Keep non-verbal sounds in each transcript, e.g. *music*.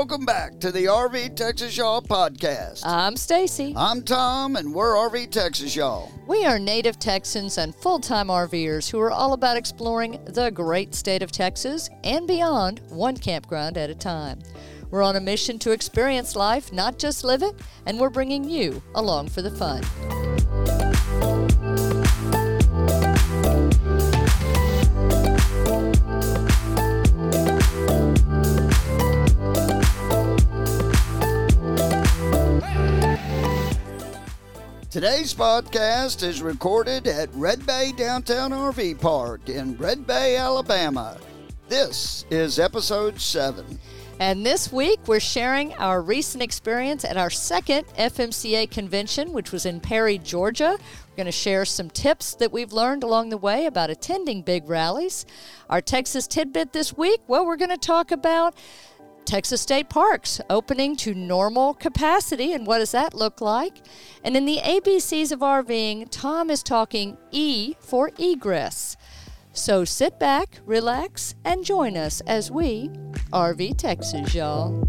welcome back to the RV Texas Y'all podcast. I'm Stacy. I'm Tom, and we're RV Texas Y'all. We are native Texans and full time RVers who are all about exploring the great state of Texas and beyond, one campground at a time. We're on a mission to experience life, not just live it, and we're bringing you along for the fun. Today's podcast is recorded at Red Bay Downtown RV Park in Red Bay, Alabama. This is episode 7. And this week, we're sharing our recent experience at our second FMCA convention, which was in Perry, Georgia. We're going to share some tips that we've learned along the way about attending big rallies. Our Texas tidbit this week, well, we're going to talk about Texas State Parks opening to normal capacity, and what does that look like? And in the ABCs of RVing, Tom is talking E for egress. So sit back, relax, and join us as we RV Texas, y'all.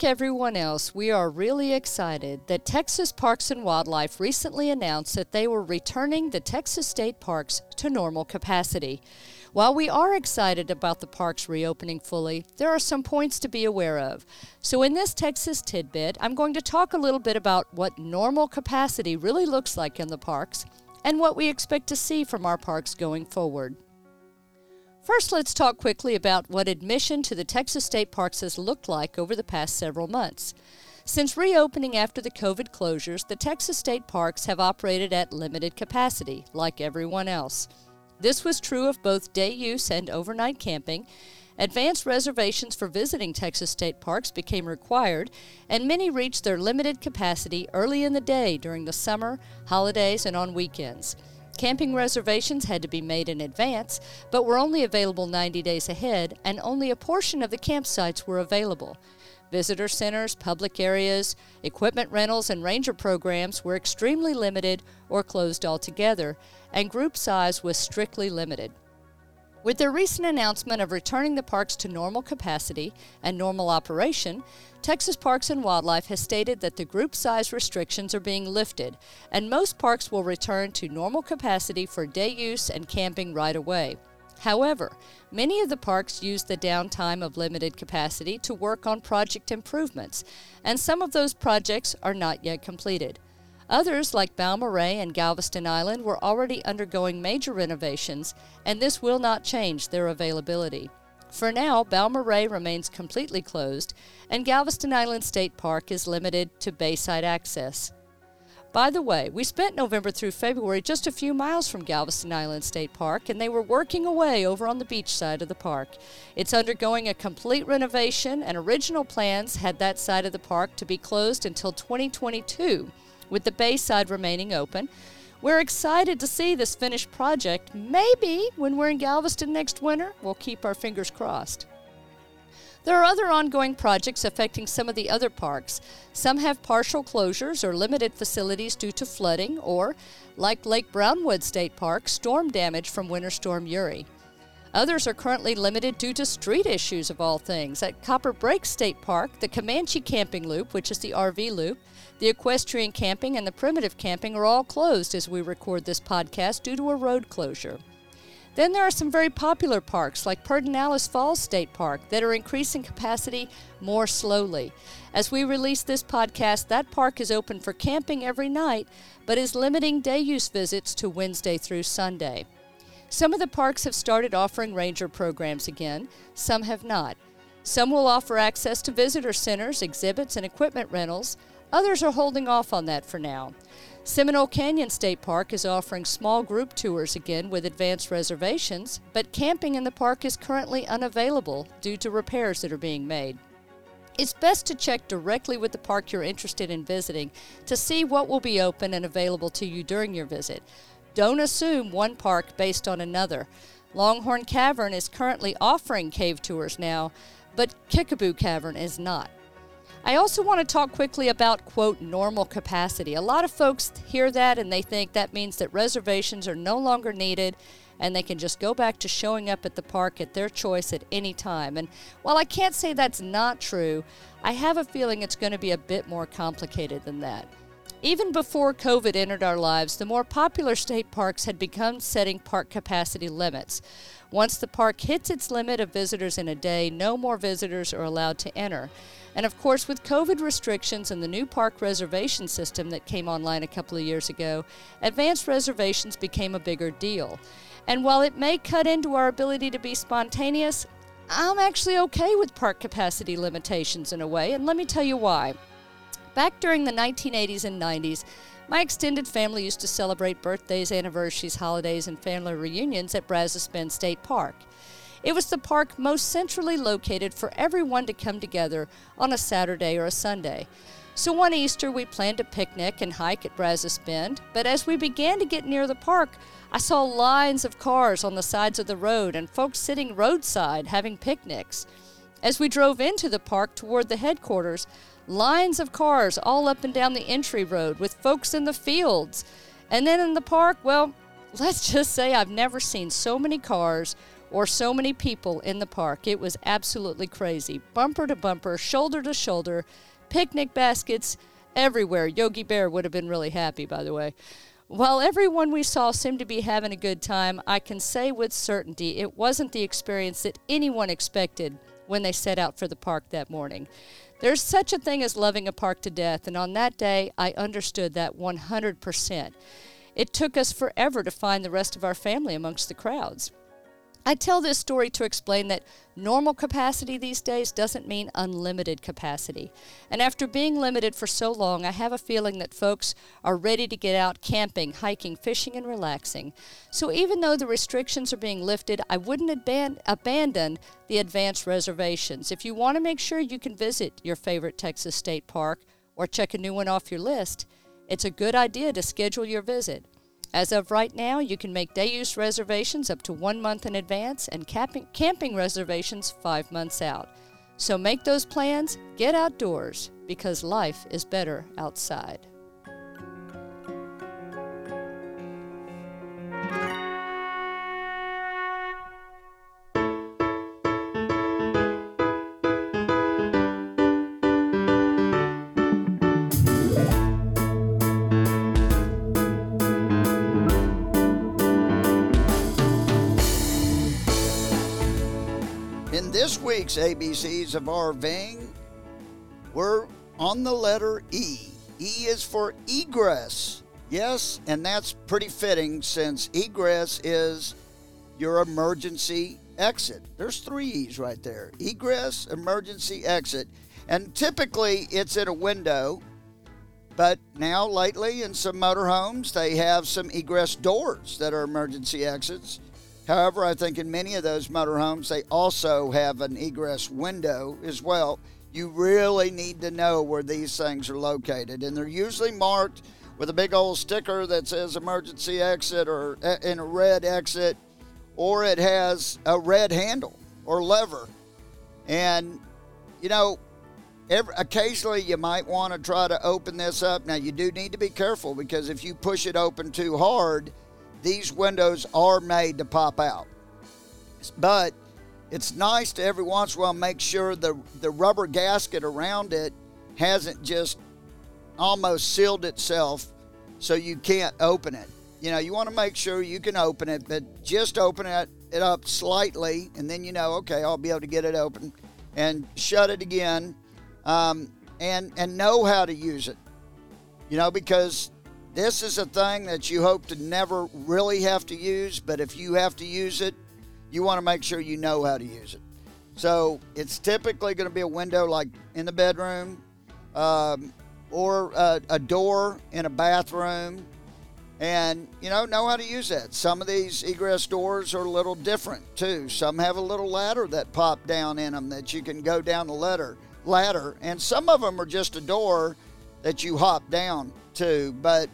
Like everyone else, we are really excited that Texas Parks and Wildlife recently announced that they were returning the Texas state parks to normal capacity. While we are excited about the parks reopening fully, there are some points to be aware of. So, in this Texas tidbit, I'm going to talk a little bit about what normal capacity really looks like in the parks and what we expect to see from our parks going forward. First, let's talk quickly about what admission to the Texas state parks has looked like over the past several months. Since reopening after the COVID closures, the Texas state parks have operated at limited capacity, like everyone else. This was true of both day use and overnight camping. Advanced reservations for visiting Texas state parks became required, and many reached their limited capacity early in the day during the summer, holidays, and on weekends. Camping reservations had to be made in advance, but were only available 90 days ahead, and only a portion of the campsites were available. Visitor centers, public areas, equipment rentals, and ranger programs were extremely limited or closed altogether, and group size was strictly limited. With their recent announcement of returning the parks to normal capacity and normal operation, Texas Parks and Wildlife has stated that the group size restrictions are being lifted, and most parks will return to normal capacity for day use and camping right away. However, many of the parks use the downtime of limited capacity to work on project improvements, and some of those projects are not yet completed. Others, like Balmorhea and Galveston Island, were already undergoing major renovations, and this will not change their availability. For now, Balmorhea remains completely closed, and Galveston Island State Park is limited to bayside access. By the way, we spent November through February just a few miles from Galveston Island State Park, and they were working away over on the beach side of the park. It's undergoing a complete renovation, and original plans had that side of the park to be closed until 2022 with the bay side remaining open. We're excited to see this finished project. Maybe when we're in Galveston next winter, we'll keep our fingers crossed. There are other ongoing projects affecting some of the other parks. Some have partial closures or limited facilities due to flooding, or, like Lake Brownwood State Park, storm damage from Winter Storm Uri. Others are currently limited due to street issues of all things. At Copper Break State Park, the Comanche Camping Loop, which is the RV loop, the equestrian camping, and the primitive camping are all closed as we record this podcast due to a road closure. Then there are some very popular parks like Pedernales Falls State Park that are increasing capacity more slowly. As we release this podcast, that park is open for camping every night, but is limiting day use visits to Wednesday through Sunday. Some of the parks have started offering ranger programs again, some have not. Some will offer access to visitor centers, exhibits, and equipment rentals. Others are holding off on that for now. Seminole Canyon State Park is offering small group tours again with advanced reservations, but camping in the park is currently unavailable due to repairs that are being made. It's best to check directly with the park you're interested in visiting to see what will be open and available to you during your visit. Don't assume one park based on another. Longhorn Cavern is currently offering cave tours now, but Kickapoo Cavern is not. I also want to talk quickly about, quote, normal capacity. A lot of folks hear that and they think that means that reservations are no longer needed and they can just go back to showing up at the park at their choice at any time. And while I can't say that's not true, I have a feeling it's going to be a bit more complicated than that. Even before COVID entered our lives, the more popular state parks had begun setting park capacity limits. Once the park hits its limit of visitors in a day, no more visitors are allowed to enter. And of course, with COVID restrictions and the new park reservation system that came online a couple of years ago, advanced reservations became a bigger deal. And while it may cut into our ability to be spontaneous, I'm actually okay with park capacity limitations in a way, and let me tell you why. Back during the 1980s and 90s, my extended family used to celebrate birthdays, anniversaries, holidays, and family reunions at Brazos Bend State Park. It was the park most centrally located for everyone to come together on a Saturday or a Sunday. So one Easter, we planned a picnic and hike at Brazos Bend, but as we began to get near the park, I saw lines of cars on the sides of the road and folks sitting roadside having picnics. As we drove into the park toward the headquarters, lines of cars all up and down the entry road with folks in the fields. And then in the park, well, *laughs* let's just say I've never seen so many cars or so many people in the park. It was absolutely crazy. Bumper to bumper, shoulder to shoulder, picnic baskets everywhere. Yogi Bear would have been really happy, by the way. While everyone we saw seemed to be having a good time, I can say with certainty it wasn't the experience that anyone expected when they set out for the park that morning. There's such a thing as loving a park to death, and on that day, I understood that 100%. It took us forever to find the rest of our family amongst the crowds. I tell this story to explain that normal capacity these days doesn't mean unlimited capacity. And after being limited for so long, I have a feeling that folks are ready to get out camping, hiking, fishing, and relaxing. So even though the restrictions are being lifted, I wouldn't aban- abandon the advanced reservations. If you want to make sure you can visit your favorite Texas state park or check a new one off your list, it's a good idea to schedule your visit. As of right now, you can make day use reservations up to one month in advance and camping, camping reservations five months out. So make those plans, get outdoors, because life is better outside. This week's ABCs of RVing, we're on the letter E. E is for egress. Yes, and that's pretty fitting since egress is your emergency exit. There's three E's right there egress, emergency exit. And typically it's at a window, but now lately in some motorhomes, they have some egress doors that are emergency exits. However, I think in many of those motorhomes, they also have an egress window as well. You really need to know where these things are located, and they're usually marked with a big old sticker that says emergency exit or uh, in a red exit, or it has a red handle or lever. And, you know, every, occasionally you might want to try to open this up. Now, you do need to be careful because if you push it open too hard, these windows are made to pop out. But it's nice to every once in a while make sure the, the rubber gasket around it hasn't just almost sealed itself so you can't open it. You know, you want to make sure you can open it, but just open it, it up slightly, and then you know, okay, I'll be able to get it open and shut it again, um, and and know how to use it. You know, because this is a thing that you hope to never really have to use, but if you have to use it, you want to make sure you know how to use it. So it's typically going to be a window like in the bedroom, um, or a, a door in a bathroom and you know know how to use that some of these egress doors are a little different too some have a little ladder that pop down in them that you can go down the ladder ladder and some of them are just a door that you hop down to but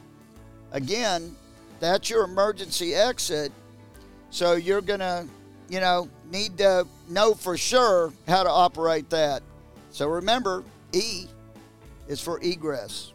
again that's your emergency exit so you're gonna you know need to know for sure how to operate that. So remember e is for egress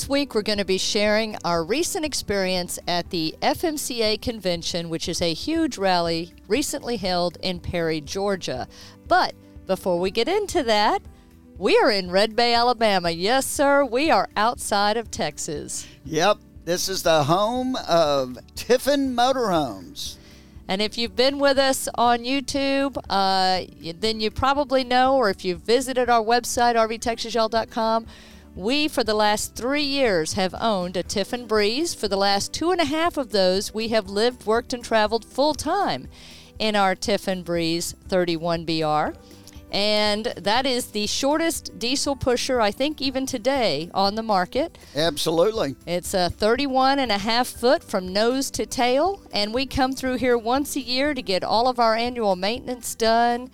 This week, we're going to be sharing our recent experience at the FMCA convention, which is a huge rally recently held in Perry, Georgia. But before we get into that, we are in Red Bay, Alabama. Yes, sir, we are outside of Texas. Yep, this is the home of Tiffin Motorhomes. And if you've been with us on YouTube, uh, then you probably know, or if you've visited our website, rvtexasyall.com, we, for the last three years, have owned a Tiffin Breeze. For the last two and a half of those, we have lived, worked, and traveled full time in our Tiffin Breeze 31BR. And that is the shortest diesel pusher, I think, even today on the market. Absolutely. It's a 31 and a half foot from nose to tail. And we come through here once a year to get all of our annual maintenance done.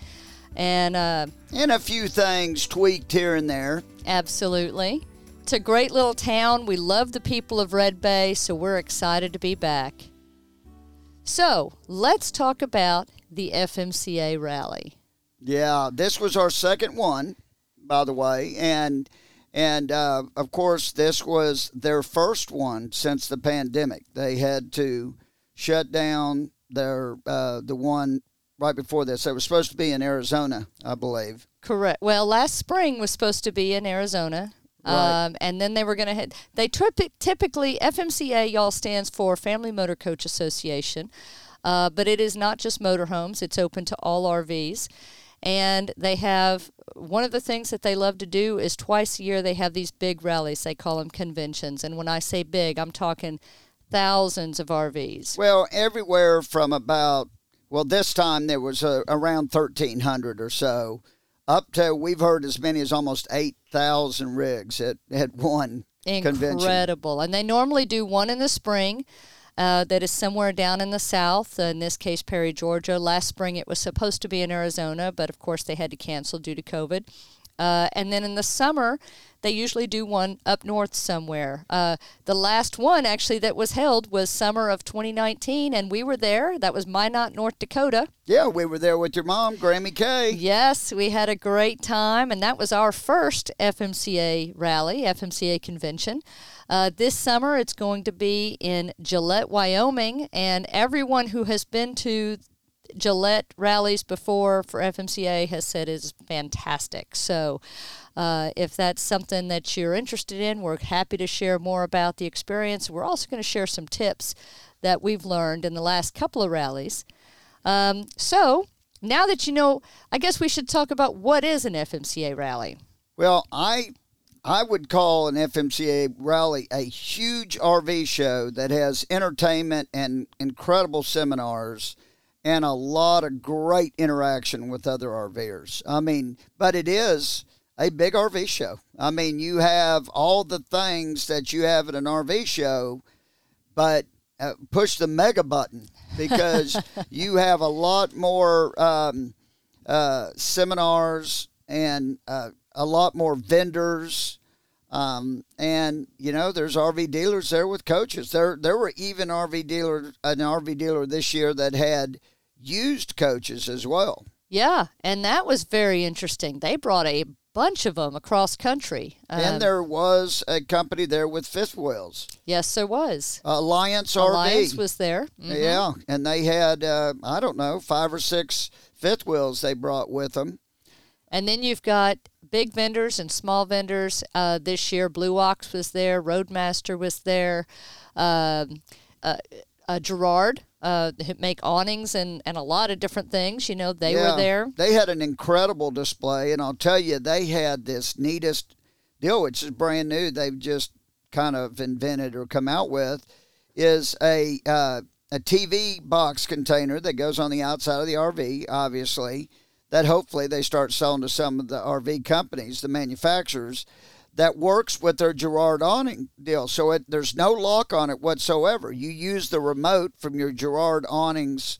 And, uh, and a few things tweaked here and there. Absolutely. It's a great little town. We love the people of Red Bay, so we're excited to be back. So, let's talk about the FMCA rally. Yeah, this was our second one, by the way, and and uh, of course this was their first one since the pandemic. They had to shut down their uh, the one right before this. It was supposed to be in Arizona, I believe. Correct. Well, last spring was supposed to be in Arizona. Right. Um, and then they were going to hit. They typically FMCA y'all stands for Family Motor Coach Association, uh, but it is not just motorhomes. It's open to all RVs, and they have one of the things that they love to do is twice a year they have these big rallies. They call them conventions, and when I say big, I'm talking thousands of RVs. Well, everywhere from about well, this time there was uh, around 1,300 or so, up to we've heard as many as almost 8,000 rigs at, at one Incredible. Convention. And they normally do one in the spring. Uh, that is somewhere down in the south, uh, in this case, Perry, Georgia. Last spring it was supposed to be in Arizona, but of course they had to cancel due to COVID. Uh, and then in the summer, they usually do one up north somewhere. Uh, the last one, actually, that was held was summer of 2019, and we were there. That was Minot, North Dakota. Yeah, we were there with your mom, Grammy Kay. Yes, we had a great time, and that was our first FMCA rally, FMCA convention. Uh, this summer, it's going to be in Gillette, Wyoming, and everyone who has been to Gillette rallies before for FMCA has said is fantastic. So, uh, if that's something that you're interested in, we're happy to share more about the experience. We're also going to share some tips that we've learned in the last couple of rallies. Um, so, now that you know, I guess we should talk about what is an FMCA rally. Well, I I would call an FMCA rally a huge RV show that has entertainment and incredible seminars and a lot of great interaction with other RVers. I mean, but it is a big RV show. I mean, you have all the things that you have at an RV show, but uh, push the mega button because *laughs* you have a lot more um, uh, seminars and uh, a lot more vendors. Um, and you know, there's RV dealers there with coaches. There, there were even RV dealer, an RV dealer this year that had used coaches as well. Yeah, and that was very interesting. They brought a bunch of them across country. Um, and there was a company there with fifth wheels. Yes, there was. Alliance, Alliance RV. was there. Mm-hmm. Yeah, and they had uh, I don't know five or six fifth wheels they brought with them. And then you've got big vendors and small vendors. Uh, this year, Blue Ox was there, Roadmaster was there, um, uh, uh, Girard. Uh, make awnings and, and a lot of different things. You know, they Yeah. were there. They had an incredible display, and I'll tell you, they had this neatest deal, which is brand new. They've just kind of invented or come out with, is a uh, a TV box container that goes on the outside of the RV, obviously. That hopefully they start selling to some of the RV companies, the manufacturers. That works with their Girard awning deal, so it, there's no lock on it whatsoever. You use the remote from your Girard awnings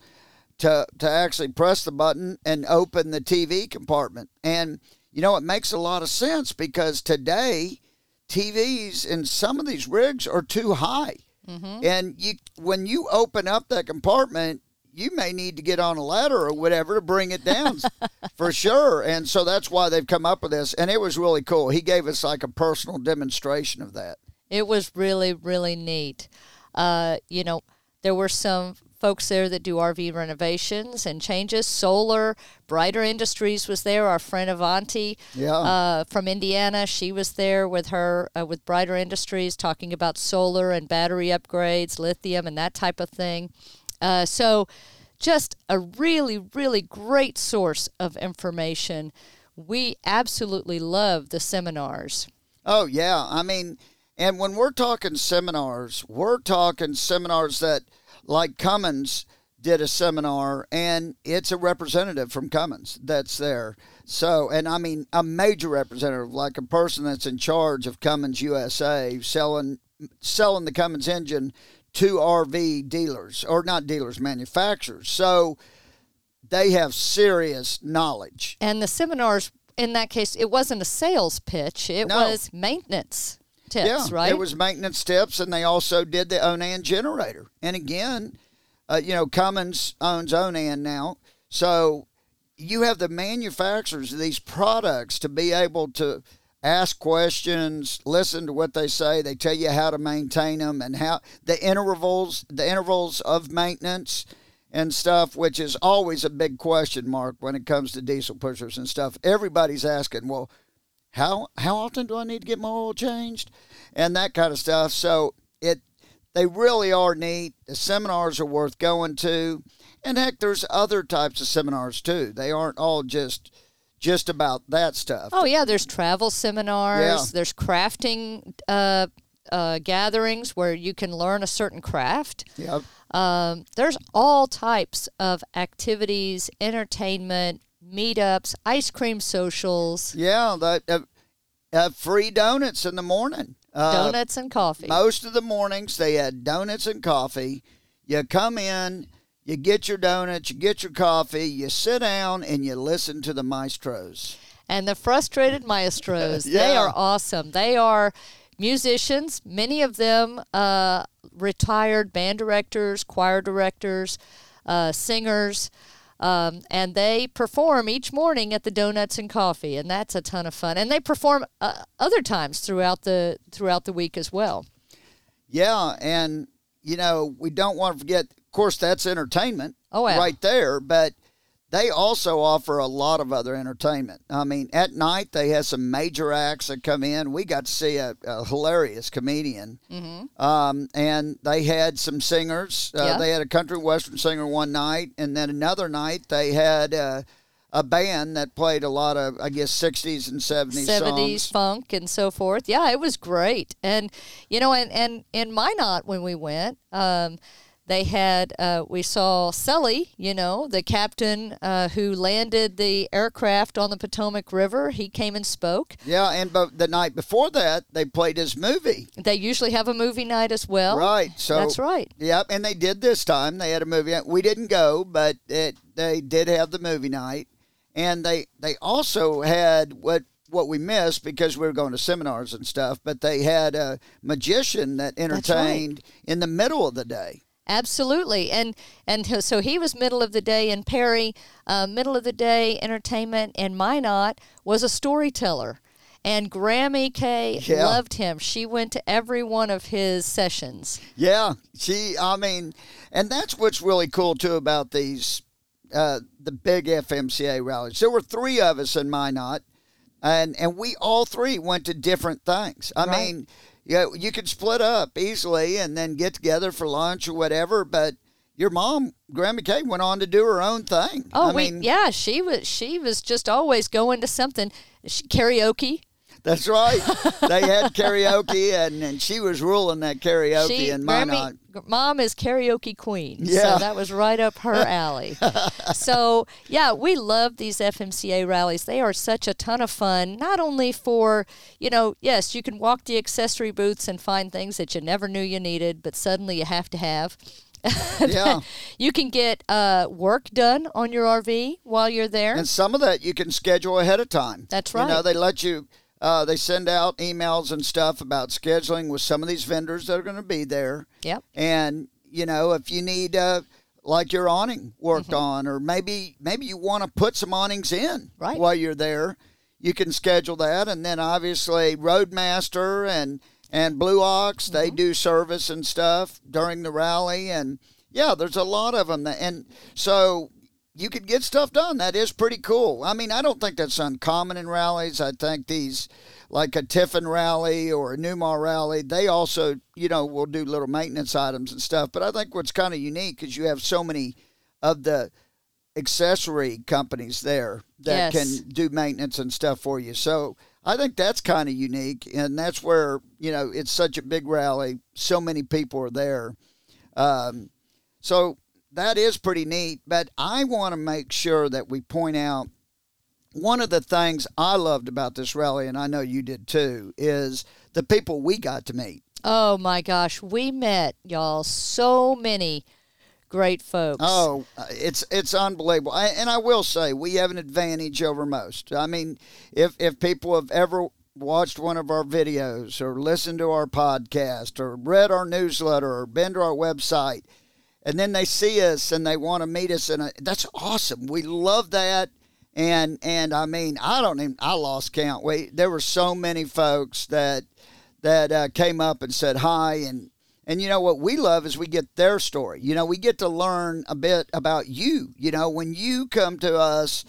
to to actually press the button and open the TV compartment. And you know, it makes a lot of sense because today TVs in some of these rigs are too high. Mm-hmm. And you when you open up that compartment, you may need to get on a ladder or whatever to bring it down *laughs* for sure. And so that's why they've come up with this. And it was really cool. He gave us like a personal demonstration of that. It was really, really neat. Uh, you know, there were some folks there that do RV renovations and changes. Solar, Brighter Industries was there. Our friend Avanti Yeah. uh, from Indiana, she was there with her uh, with Brighter Industries talking about solar and battery upgrades, lithium, and that type of thing. Uh, so, just a really, really great source of information. We absolutely love the seminars. Oh yeah, I mean, and when we're talking seminars, we're talking seminars that, like Cummins did a seminar, and it's a representative from Cummins that's there. So, and I mean, a major representative, like a person that's in charge of Cummins USA, selling selling the Cummins engine to RV dealers or not dealers, manufacturers. So they have serious knowledge. And the seminars, in that case, it wasn't a sales pitch, it No. was maintenance tips, yeah, right? It was maintenance tips, and they also did the Onan generator. And again, uh, you know, Cummins owns Onan now, so you have the manufacturers of these products to be able to ask questions, listen to what they say. They tell you how to maintain them and how the intervals, the intervals of maintenance and stuff, which is always a big question mark when it comes to diesel pushers and stuff. Everybody's asking, well, how how often do I need to get my oil changed, and that kind of stuff. So it they really are neat. The seminars are worth going to, and heck, there's other types of seminars too. They aren't all just just about that stuff. Oh yeah, there's travel seminars. Yeah. There's crafting uh, uh, gatherings where you can learn a certain craft. Yep. Um, there's all types of activities, entertainment, meetups, ice cream socials, Yeah, that uh, uh, free donuts in the morning. Uh, donuts, and coffee. Most of the mornings they had donuts and coffee. You come in, you get your donuts, you get your coffee, you sit down, and you listen to the maestros. And the frustrated maestros, *laughs* they are awesome. They are musicians, many of them uh, retired band directors, choir directors, uh, singers. Um, and they perform each morning at the Donuts and Coffee, and that's a ton of fun. And they perform uh, other times throughout the throughout the week as well. Yeah, and you know we don't want to forget. Of course, that's entertainment. Oh, yeah. right there. But they also offer a lot of other entertainment. I mean, at night they have some major acts that come in. We got to see a, a hilarious comedian, mm-hmm. um, and they had some singers. Uh, Yeah. They had a country western singer one night, and then another night they had. Uh, a band that played a lot of, I guess, 60s and 70s, 70s songs. funk and so forth. Yeah, it was great. And you know, and and in Minot when we went, um, they had uh, we saw Sully, you know, the captain uh, who landed the aircraft on the Potomac River. He came and spoke. Yeah, and but the night before that, they played his movie. They usually have a movie night as well. Right. So That's right. Yep, and they did this time. They had a movie. We didn't go, but it, they did have the movie night, and they they also had what what we missed because we were going to seminars and stuff. But they had a magician that right. entertained in the middle of the day. Absolutely, and and so he was middle of the day, and Perry, uh, middle of the day entertainment, and Minot was a storyteller, and Grammy Kay Yeah. loved him. She went to every one of his sessions. Yeah, she. I mean, and that's what's really cool too about these uh, the big FMCA rallies. There were three of us in Minot, and and we all three went to different things. I Right. mean, yeah, you could split up easily and then get together for lunch or whatever, but. Your mom, Grandma Kay, went on to do her own thing. Oh, I we, mean, yeah, she was she was just always going to something. She, karaoke. That's right. they had karaoke, and, and she was ruling that karaoke She, in Grammy- Minot. mom is karaoke queen. Yeah. So that was right up her *laughs* alley. so, yeah, we love these FMCA rallies. They are such a ton of fun, not only for, you know, yes, you can walk the accessory booths and find things that you never knew you needed, but suddenly you have to have. *laughs* Yeah. You can get uh, work done on your RV while you're there. And some of that you can schedule ahead of time. That's right. You know, they let you, uh, they send out emails and stuff about scheduling with some of these vendors that are going to be there. Yep. And, you know, if you need, uh, like your awning worked Mm-hmm. on, or maybe maybe you want to put some awnings in Right. while you're there, you can schedule that. And then obviously Roadmaster and and Blue Ox, they Mm-hmm. do service and stuff during the rally, and yeah, there's a lot of them. That, and so you could get stuff done. That is pretty cool. I mean, I don't think that's uncommon in rallies. I think these, like a Tiffin rally or a Newmar rally, they also, you know, will do little maintenance items and stuff. But I think what's kind of unique is you have so many of the accessory companies there that Yes. can do maintenance and stuff for you. So I think that's kind of unique, and that's where you know it's such a big rally. So many people are there. Um, so that is pretty neat. But I want to make sure that we point out one of the things I loved about this rally, and I know you did too, is the people we got to meet. Oh my gosh, we met y'all so many great folks. Oh, it's it's unbelievable. I, and I will say we have an advantage over most. I mean, if if people have ever watched one of our videos or listened to our podcast or read our newsletter or been to our website and then they see us and they want to meet us and that's awesome. We love that. And and I mean, I don't even I lost count. We there were so many folks that that uh, came up and said hi and and you know what we love is we get their story. You know, we get to learn a bit about you. You know, when you come to us,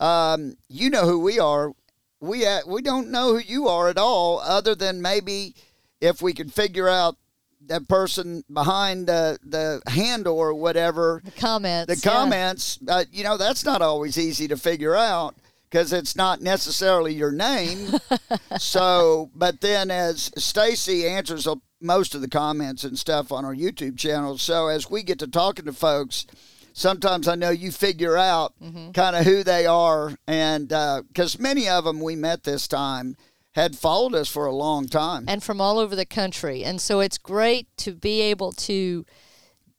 um, you know who we are. We uh, we don't know who you are at all, other than maybe if we can figure out that person behind the the handle or whatever. the comments. The yeah. comments, uh, you know, that's not always easy to figure out because it's not necessarily your name. *laughs* so, but then as Stacy answers a- most of the comments and stuff on our YouTube channel, so as we get to talking to folks, sometimes I know you figure out kind of who they are, and because many of them we met this time had followed us for a long time. and from all over the country. And so it's great to be able to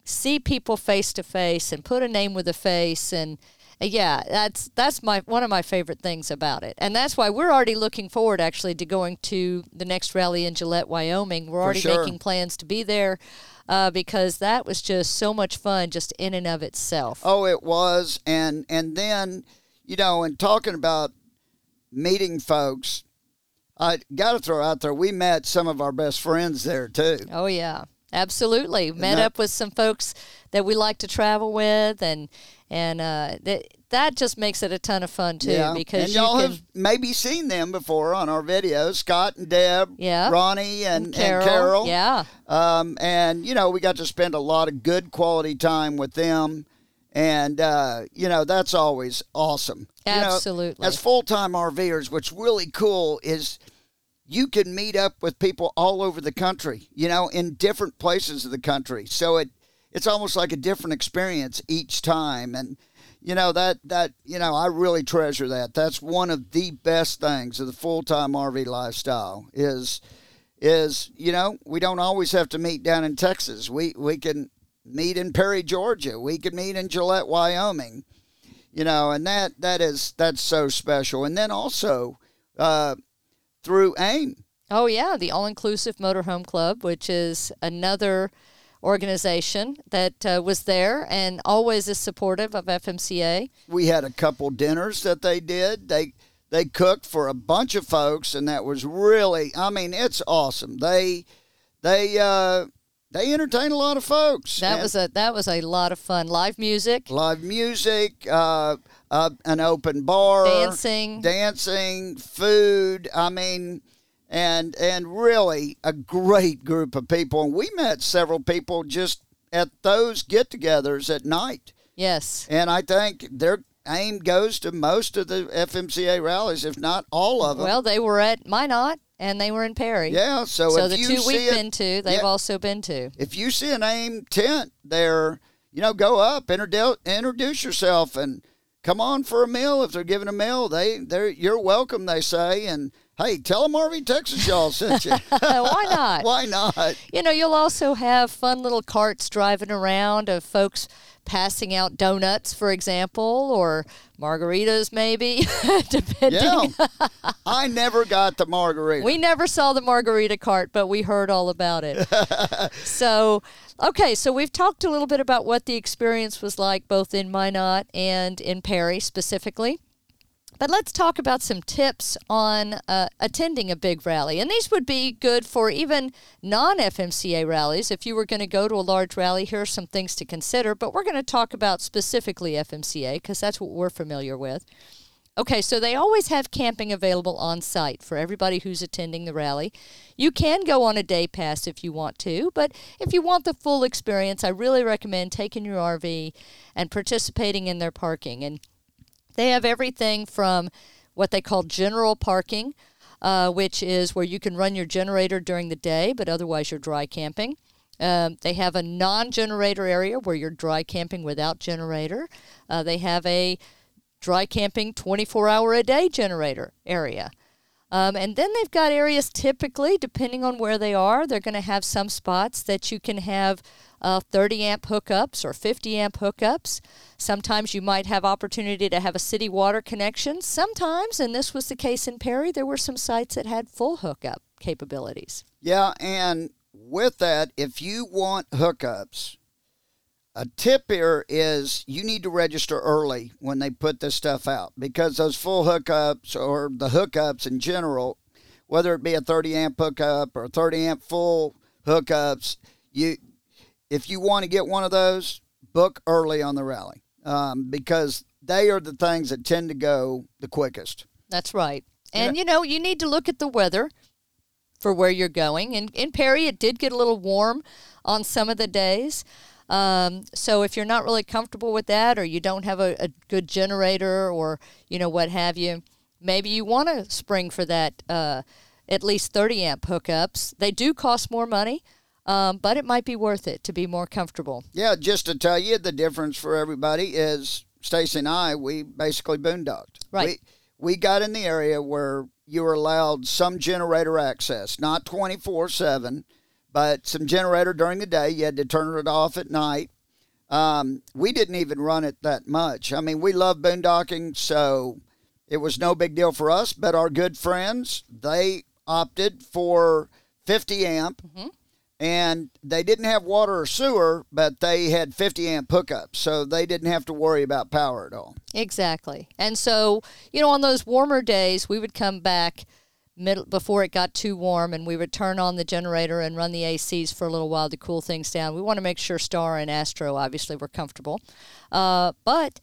see people face to face and put a name with a face and uh, yeah, that's that's my one of my favorite things about it. And that's why we're already looking forward actually to going to the next rally in Gillette, Wyoming. We're already sure. making plans to be there uh, because that was just so much fun just in and of itself. Oh, it was, and and then, you know, and talking about meeting folks, I got to throw out there we met some of our best friends there too. Oh yeah, absolutely. Met that- up with some folks that we like to travel with, and and uh, that that just makes it a ton of fun too. yeah, because and you y'all can, have maybe seen them before on our videos, Scott and Deb, Yeah. Ronnie and, and Carol, and Carol. yeah, Um, and you know, we got to spend a lot of good quality time with them, and uh, you know that's always awesome. You know, Absolutely. as full time RVers, what's really cool is you can meet up with people all over the country. You know, in different places of the country. So it it's almost like a different experience each time, and you know that that you know I really treasure that. That's one of the best things of the full time RV lifestyle is is you know we don't always have to meet down in Texas. We we can meet in Perry, Georgia. We could meet in Gillette, Wyoming. You know, and that that is that's so special. And then also uh, through AIM. oh yeah, the All Inclusive Motorhome Club, which is another organization that uh, was there and always is supportive of FMCA. We had a couple dinners that they did. They they cooked for a bunch of folks, and that was really I mean it's awesome. They they uh, they entertain a lot of folks. That And was a that was a lot of fun. Live music, live music, uh, uh, an open bar, dancing. dancing, food. I mean, and and really a great group of people. And we met several people just at those get-togethers at night. yes. And I think their AIM goes to most of the FMCA rallies, if not all of them. Well, they were at Minot and they were in Perry. yeah. So, So if the you two see we've been to, they've yeah. also been to. if you see an AIM tent there, you know, go up, introduce introduce yourself, and come on for a meal. If they're giving a meal, they they're you're welcome. They say, and hey, tell them RV Texas y'all sent you. *laughs* Why not? *laughs* Why not? You know, you'll also have fun little carts driving around of folks passing out donuts, for example, or margaritas, maybe, *laughs* depending. Yeah, I never got the margarita. We never saw the margarita cart, but we heard all about it. so, okay, so we've talked a little bit about what the experience was like both in Minot and in Perry specifically. But let's talk about some tips on uh, attending a big rally. And these would be good for even non FMCA rallies. If you were going to go to a large rally, here are some things to consider. But we're going to talk about specifically FMCA because that's what we're familiar with. Okay, so they always have camping available on site for everybody who's attending the rally. You can go on a day pass if you want to, but if you want the full experience, I really recommend taking your RV and participating in their parking. And they have everything from what they call general parking, uh, which is where you can run your generator during the day, but otherwise you're dry camping. Um, they have a non generator area where you're dry camping without generator. Uh, they have a dry camping 24 hour a day generator area. Um, and then they've got areas typically, depending on where they are, they're going to have some spots that you can have uh, 30 amp hookups or 50 amp hookups. Sometimes you might have opportunity to have a city water connection. Sometimes, and this was the case in Perry, there were some sites that had full hookup capabilities. Yeah, and with that, if you want hookups, a tip here is you need to register early when they put this stuff out because those full hookups or the hookups in general, whether it be a 30 amp hookup or 30 amp full hookups, you if you want to get one of those, book early on the rally um, because they are the things that tend to go the quickest. That's right. And you know, you need to look at the weather for where you're going. And in Perry, it did get a little warm on some of the days. Um, so if you're not really comfortable with that, or you don't have a, a good generator, or you know what have you, maybe you want to spring for that uh, at least 30 amp hookups. They do cost more money, um, but it might be worth it to be more comfortable. Yeah, just to tell you, the difference for everybody is Stacy and I, we basically boondocked. Right. We, we got in the area where you were allowed some generator access, not 24 7, but some generator during the day. You had to turn it off at night. Um, we didn't even run it that much. I mean, we love boondocking, so it was no big deal for us. But our good friends, they opted for 50 amp and they didn't have water or sewer, but they had 50 amp hookups, so they didn't have to worry about power at all. Exactly. And so, you know, on those warmer days, we would come back middle before it got too warm and we would turn on the generator and run the ACs for a little while to cool things down. We want to make sure Star and Astro obviously were comfortable. Uh, but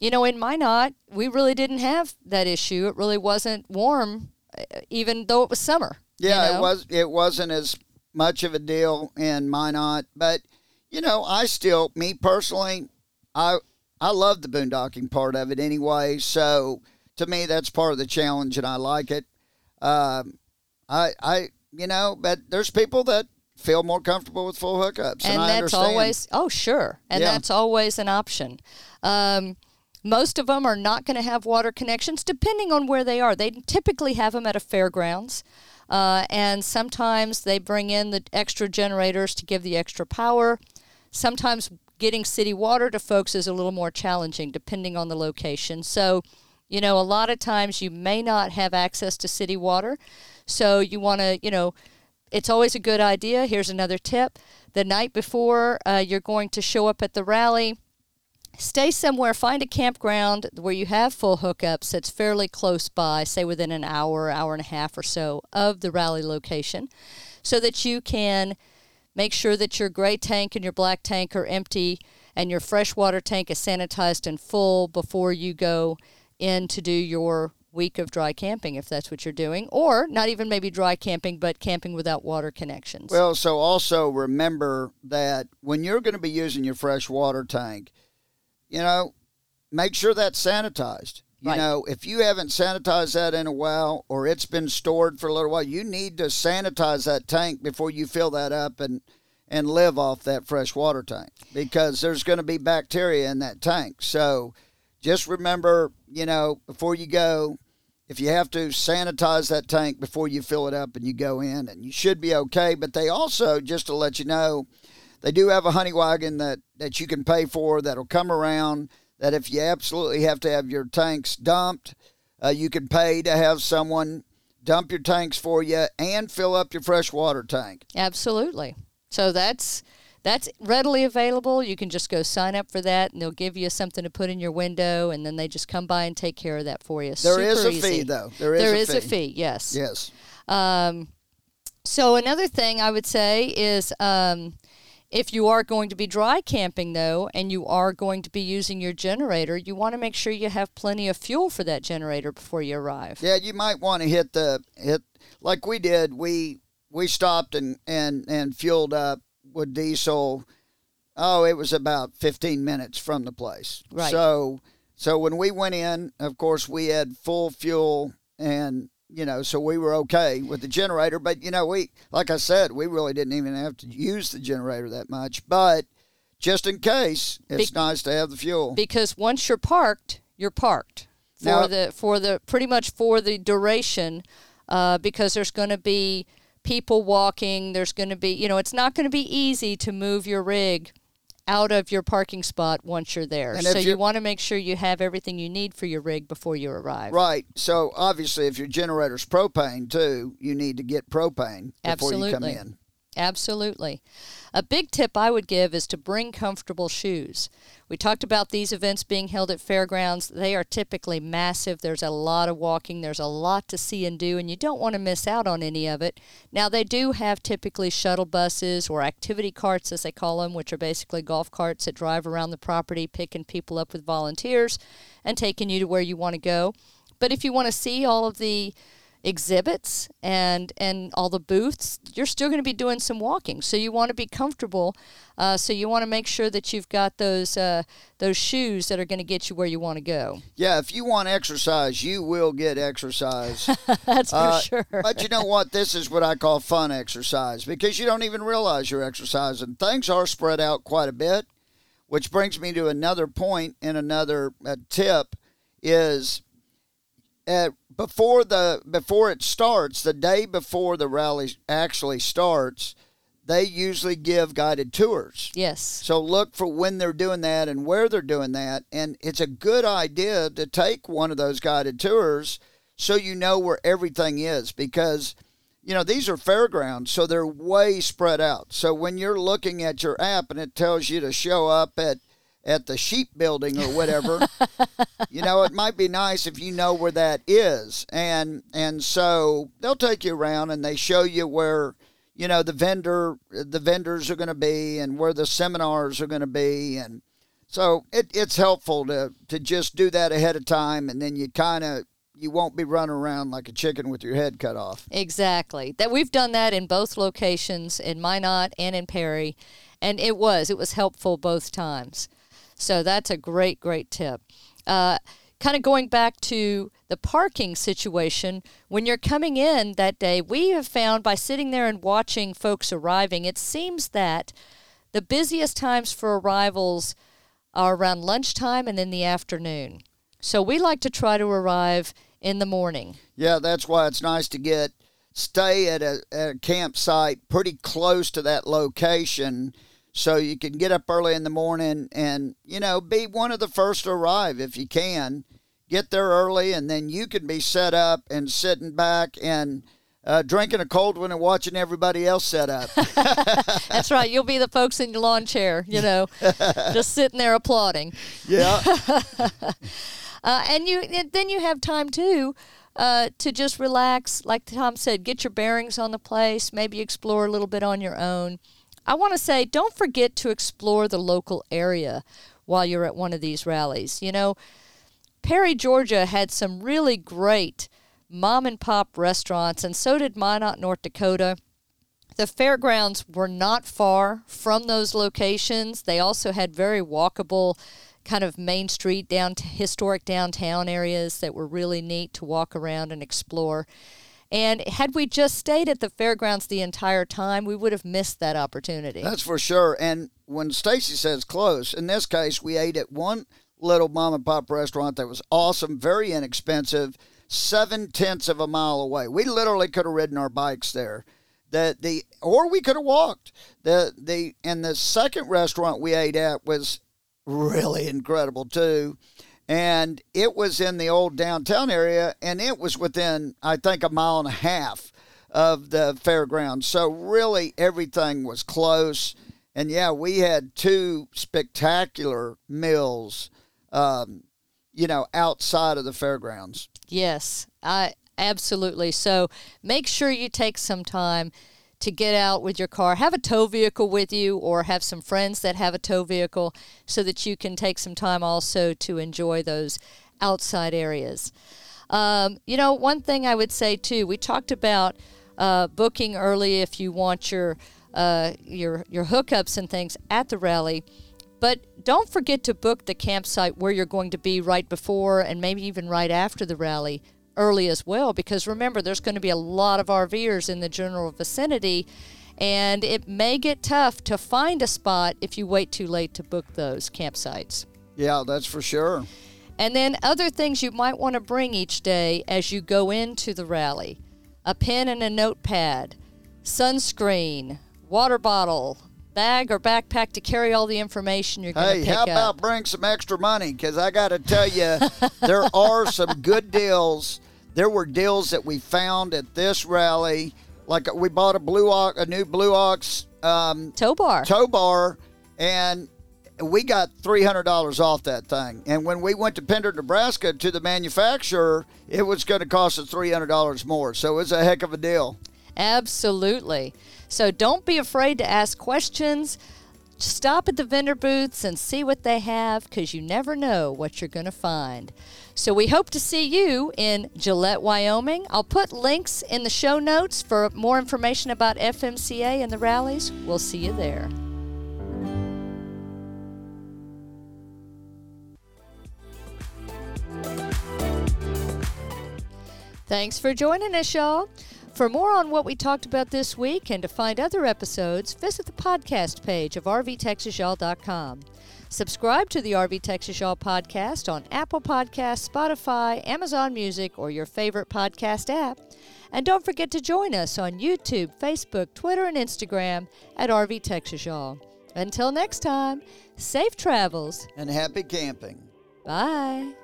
you know, in Minot, we really didn't have that issue. It really wasn't warm, uh, even though it was summer. you Yeah, know? it was. It wasn't as much of a deal in Minot, but you know, I still, me personally, I I love the boondocking part of it anyway. So to me, that's part of the challenge, and I like it. Um, I I you know, but there's people that feel more comfortable with full hookups, and, and that's always oh sure. And Yeah. that's always an option. Um, most of them are not going to have water connections depending on where they are. They typically have them at a fairgrounds uh, and sometimes they bring in the extra generators to give the extra power. Sometimes getting city water to folks is a little more challenging depending on the location. So you know a lot of times you may not have access to city water so you want to you know it's always a good idea. Here's another tip. The night before uh, you're going to show up at the rally, stay somewhere, find a campground where you have full hookups that's fairly close by, say within an hour, hour and a half or so of the rally location, so that you can Make sure that your gray tank and your black tank are empty and your freshwater tank is sanitized and full before you go in to do your week of dry camping if that's what you're doing or not even maybe dry camping but camping without water connections. Well so also remember that when you're going to be using your fresh water tank you know make sure that's sanitized. You right. know if you haven't sanitized that in a while or it's been stored for a little while you need to sanitize that tank before you fill that up and and live off that fresh water tank because there's going to be bacteria in that tank. So just remember, you know, before you go, if you have to sanitize that tank before you fill it up and you go in, and you should be okay. But they also, just to let you know, they do have a honey wagon that, that you can pay for that'll come around. That if you absolutely have to have your tanks dumped, uh, you can pay to have someone dump your tanks for you and fill up your fresh water tank. Absolutely. So that's that's readily available. You can just go sign up for that, and they'll give you something to put in your window, and then they just come by and take care of that for you. There Super is a easy. fee, though. There is, there a, is fee. a fee. Yes. Yes. Um, so another thing I would say is. Um, if you are going to be dry camping, though, and you are going to be using your generator, you want to make sure you have plenty of fuel for that generator before you arrive. Yeah, you might want to hit the hit like we did. We we stopped and and and fueled up with diesel Oh, it was about 15 minutes from the place. Right. So, so when we went in, of course, we had full fuel and you know, so we were okay with the generator. But you know, we like I said, we really didn't even have to use the generator that much. But just in case, it's Be- nice to have the fuel. Because once you're parked, you're parked for now, the for the pretty much for the duration, uh, because there's going to be people walking. There's going to be you know, it's not going to be easy to move your rig out of your parking spot once you're there. And so you want to make sure you have everything you need for your rig before you arrive. Right. So obviously, if your generator's propane too, you need to get propane before Absolutely. you come in. Absolutely. A big tip I would give is to bring comfortable shoes. We talked about these events being held at fairgrounds. They are typically massive. There's a lot of walking, there's a lot to see and do, and you don't want to miss out on any of it. Now, they do have typically shuttle buses or activity carts, as they call them, which are basically golf carts that drive around the property, picking people up with volunteers and taking you to where you want to go. But if you want to see all of the exhibits and and all the booths, you're still going to be doing some walking. So you want to be comfortable. Uh, so you want to make sure that you've got those uh, those shoes that are going to get you where you want to go. Yeah, if you want exercise, you will get exercise. *laughs* That's for uh, sure. but you know what? This is what I call fun exercise because you don't even realize you're exercising. Things are spread out quite a bit, which brings me to another point and another uh, tip is at before the before it starts, the day before the rally actually starts, they usually give guided tours. Yes. So look for when they're doing that and where they're doing that, and it's a good idea to take one of those guided tours so you know where everything is because you know these are fairgrounds so they're way spread out so when you're looking at your app and it tells you to show up at at the sheep building or whatever. You know it might be nice if you know where that is. And and so they'll take you around and they show you where you know the vendor the vendors are going to be and where the seminars are going to be. And so it, it's helpful to to just do that ahead of time and then you kind of you won't be running around like a chicken with your head cut off. Exactly. That we've done that in both locations in minot and in perry. And it was it was helpful both times so that's a great, great tip. Uh, kind of going back to the parking situation, when you're coming in that day, we have found by sitting there and watching folks arriving, it seems that the busiest times for arrivals are around lunchtime and in the afternoon. So we like to try to arrive in the morning. Yeah, that's why it's nice to get stay at a, at a campsite pretty close to that location so you can get up early in the morning and you know be one of the first to arrive if you can get there early and then you can be set up and sitting back and uh, drinking a cold one and watching everybody else set up. *laughs* That's right. You'll be the folks in your lawn chair, you know, *laughs* just sitting there applauding. Yeah. *laughs* uh, and you then you have time too uh, to just relax, like Tom said, get your bearings on the place, maybe explore a little bit on your own. I want to say don't forget to explore the local area while you're at one of these rallies. You know, Perry, Georgia had some really great mom and pop restaurants, and so did Minot, North Dakota. The fairgrounds were not far from those locations. They also had very walkable, kind of main street, down historic downtown areas that were really neat to walk around and explore. And had we just stayed at the fairgrounds the entire time, we would have missed that opportunity. That's for sure. And when Stacy says close, in this case, we ate at one little mom and pop restaurant that was awesome, very inexpensive, seven tenths of a mile away. We literally could have ridden our bikes there. The, the or we could have walked. The the and the second restaurant we ate at was really incredible too. And it was in the old downtown area and it was within I think a mile and a half of the fairgrounds. So really everything was close. And yeah, we had two spectacular meals um, you know, outside of the fairgrounds. Yes, I absolutely. So make sure you take some time to get out with your car. Have a tow vehicle with you or have some friends that have a tow vehicle so that you can take some time also to enjoy those outside areas. Um, you know, one thing I would say too, we talked about uh, booking early if you want your uh, your your hookups and things at the rally. But don't forget to book the campsite where you're going to be right before and maybe even right after the rally early as well, because remember, there's going to be a lot of RVers in the general vicinity, and it may get tough to find a spot if you wait too late to book those campsites. Yeah, that's for sure. And then other things you might want to bring each day as you go into the rally a pen and a notepad, sunscreen, water bottle, bag or backpack to carry all the information you're going to hey, pick how up. about bring some extra money? Because I got to tell you, there are some good deals. There were deals that we found at this rally. Like we bought a blue ox, a new blue ox um, tow bar. tow bar, and we got three hundred dollars off that thing. And when we went to Pender, Nebraska, to the manufacturer, it was going to cost us three hundred dollars more. So it was a heck of a deal. Absolutely. So don't be afraid to ask questions. Stop at the vendor booths and see what they have because you never know what you're going to find. So we hope to see you in Gillette, Wyoming. I'll put links in the show notes for more information about FMCA and the rallies. We'll see you there. Thanks for joining us, y'all. For more on what we talked about this week and to find other episodes, visit the podcast page of rvtexasyall.com. Subscribe to the RV Texas Y'all podcast on Apple Podcasts, Spotify, Amazon Music, or your favorite podcast app. And don't forget to join us on YouTube, Facebook, Twitter, and Instagram at RV Texas Y'all. Until next time, safe travels And happy camping. Bye.